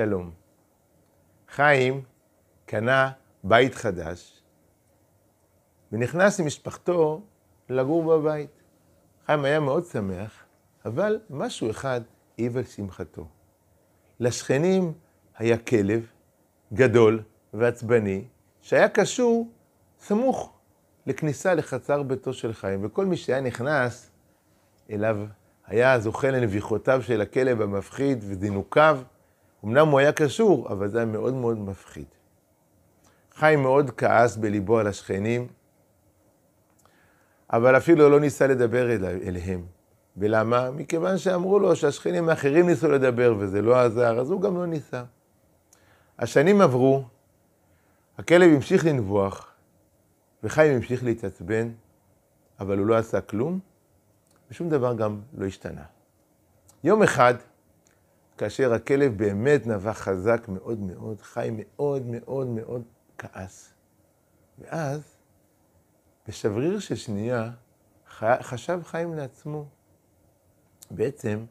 שלום. חיים קנה בית חדש ונכנס עם משפחתו לגור בבית. חיים היה מאוד שמח, אבל משהו אחד העיב על שמחתו. לשכנים היה כלב גדול ועצבני, שהיה קשור סמוך לכניסה לחצר ביתו של חיים, וכל מי שהיה נכנס אליו היה זוכה לנביחותיו של הכלב המפחיד וזינוקיו. אמנם הוא היה קשור, אבל זה היה מאוד מאוד מפחיד. חיים מאוד כעס בליבו על השכנים, אבל אפילו לא ניסה לדבר אל, אליהם. ולמה? מכיוון שאמרו לו שהשכנים האחרים ניסו לדבר וזה לא עזר, אז הוא גם לא ניסה. השנים עברו, הכלב המשיך לנבוח, וחיים המשיך להתעצבן, אבל הוא לא עשה כלום, ושום דבר גם לא השתנה. יום אחד, כאשר הכלב באמת נבח חזק מאוד מאוד, חיים מאוד מאוד מאוד כעס. ואז, בשבריר של שנייה, חשב חיים לעצמו, בעצם,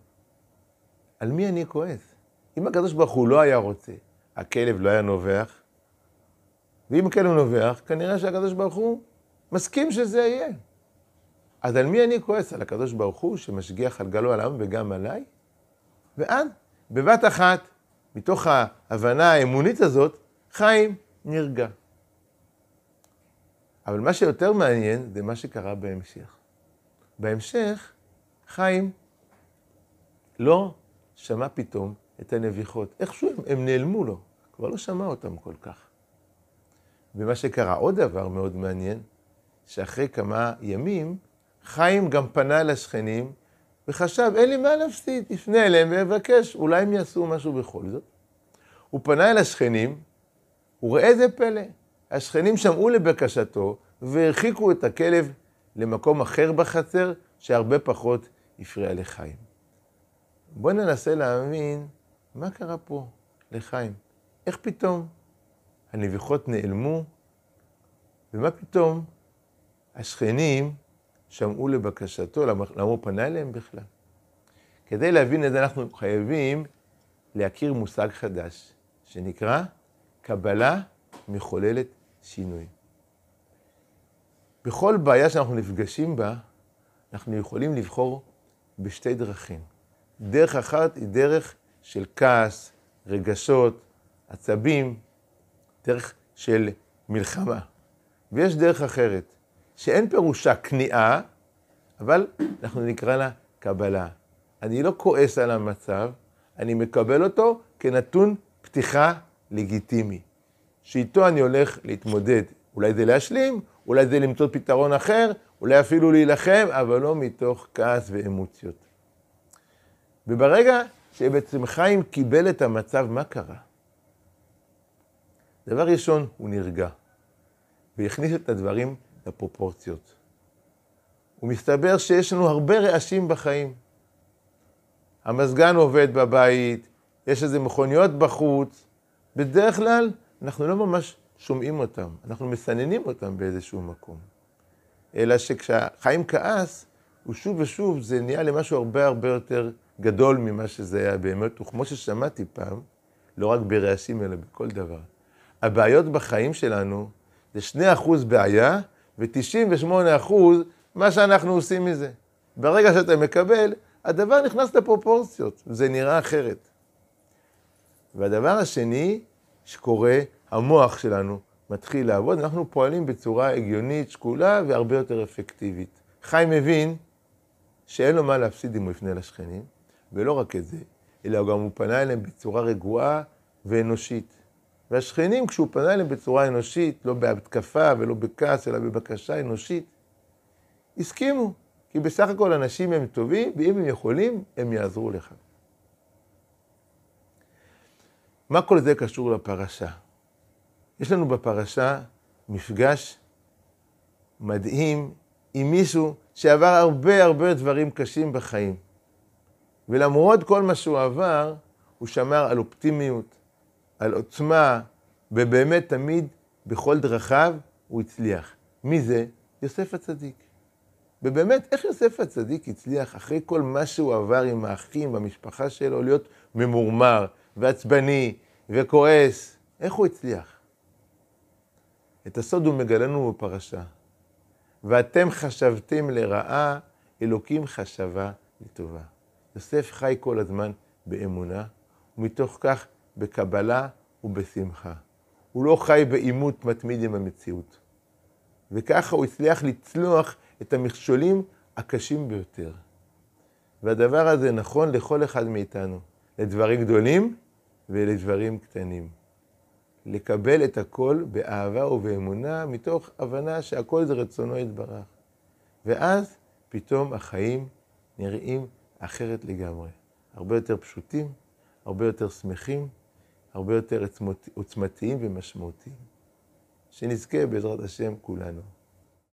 על מי אני כועס? אם הקדוש ברוך הוא לא היה רוצה, הכלב לא היה נובח, ואם הכלב נובח, כנראה שהקדוש ברוך הוא מסכים שזה יהיה. אז על מי אני כועס? על הקדוש ברוך הוא שמשגיח על גלו על העם וגם עליי? ואז, בבת אחת, מתוך ההבנה האמונית הזאת, חיים נרגע. אבל מה שיותר מעניין זה מה שקרה בהמשך. בהמשך, חיים לא שמע פתאום את הנביחות. איכשהו הם, הם נעלמו לו, כבר לא שמע אותם כל כך. ומה שקרה, עוד דבר מאוד מעניין, שאחרי כמה ימים, חיים גם פנה לשכנים וחשב, אין לי מה להפסיד, יפנה אליהם ויבקש, אולי הם יעשו משהו בכל זאת. הוא פנה אל השכנים, וראה איזה פלא, השכנים שמעו לבקשתו והרחיקו את הכלב למקום אחר בחצר, שהרבה פחות הפריע לחיים. בואו ננסה להבין מה קרה פה לחיים. איך פתאום הנביחות נעלמו, ומה פתאום השכנים שמעו לבקשתו, למה הוא פנה אליהם בכלל? כדי להבין את זה אנחנו חייבים להכיר מושג חדש, שנקרא קבלה מחוללת שינוי. בכל בעיה שאנחנו נפגשים בה, אנחנו יכולים לבחור בשתי דרכים. דרך אחת היא דרך של כעס, רגשות, עצבים, דרך של מלחמה. ויש דרך אחרת, שאין פירושה כניעה, אבל אנחנו נקרא לה קבלה. אני לא כועס על המצב, אני מקבל אותו כנתון פתיחה לגיטימי, שאיתו אני הולך להתמודד. אולי זה להשלים, אולי זה למצוא פתרון אחר, אולי אפילו להילחם, אבל לא מתוך כעס ואמוציות. וברגע שבעצם חיים קיבל את המצב, מה קרה? דבר ראשון, הוא נרגע, והכניס את הדברים לפרופורציות. ומסתבר שיש לנו הרבה רעשים בחיים. המזגן עובד בבית, יש איזה מכוניות בחוץ, בדרך כלל אנחנו לא ממש שומעים אותם, אנחנו מסננים אותם באיזשהו מקום. אלא שכשהחיים כעס, הוא שוב ושוב, זה נהיה למשהו הרבה הרבה יותר גדול ממה שזה היה באמת, וכמו ששמעתי פעם, לא רק ברעשים אלא בכל דבר. הבעיות בחיים שלנו זה 2% בעיה ו-98% מה שאנחנו עושים מזה. ברגע שאתה מקבל, הדבר נכנס לפרופורציות, זה נראה אחרת. והדבר השני שקורה, המוח שלנו מתחיל לעבוד, אנחנו פועלים בצורה הגיונית, שקולה והרבה יותר אפקטיבית. חיים מבין שאין לו מה להפסיד אם הוא יפנה לשכנים, ולא רק את זה, אלא גם הוא פנה אליהם בצורה רגועה ואנושית. והשכנים, כשהוא פנה אליהם בצורה אנושית, לא בהתקפה ולא בכעס, אלא בבקשה אנושית, הסכימו. כי בסך הכל אנשים הם טובים, ואם הם יכולים, הם יעזרו לך. מה כל זה קשור לפרשה? יש לנו בפרשה מפגש מדהים עם מישהו שעבר הרבה הרבה דברים קשים בחיים. ולמרות כל מה שהוא עבר, הוא שמר על אופטימיות, על עוצמה, ובאמת תמיד, בכל דרכיו, הוא הצליח. מי זה? יוסף הצדיק. ובאמת, איך יוסף הצדיק הצליח, אחרי כל מה שהוא עבר עם האחים, במשפחה שלו, להיות ממורמר, ועצבני וכועס. איך הוא הצליח? את הסוד הוא מגלה לנו בפרשה. ואתם חשבתם לרעה, אלוקים חשבה לטובה. יוסף חי כל הזמן באמונה, ומתוך כך בקבלה ובשמחה. הוא לא חי בעימות מתמיד עם המציאות. וככה הוא הצליח לצלוח את המכשולים הקשים ביותר. והדבר הזה נכון לכל אחד מאיתנו, לדברים גדולים ולדברים קטנים. לקבל את הכל באהבה ובאמונה, מתוך הבנה שהכל זה רצונו יתברך. ואז פתאום החיים נראים אחרת לגמרי. הרבה יותר פשוטים, הרבה יותר שמחים, הרבה יותר עוצמתיים ומשמעותיים. שנזכה בעזרת השם כולנו.